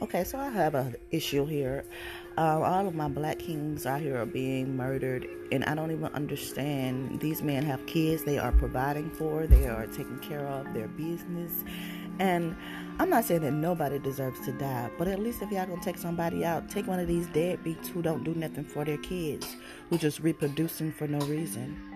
Okay, so I have an issue here. Uh, all of my black kings out here are being murdered, and I don't even understand. These men have kids they are providing for, they are taking care of their business. And I'm not saying that nobody deserves to die, but at least if y'all gonna take somebody out, take one of these deadbeats who don't do nothing for their kids, who just reproducing for no reason.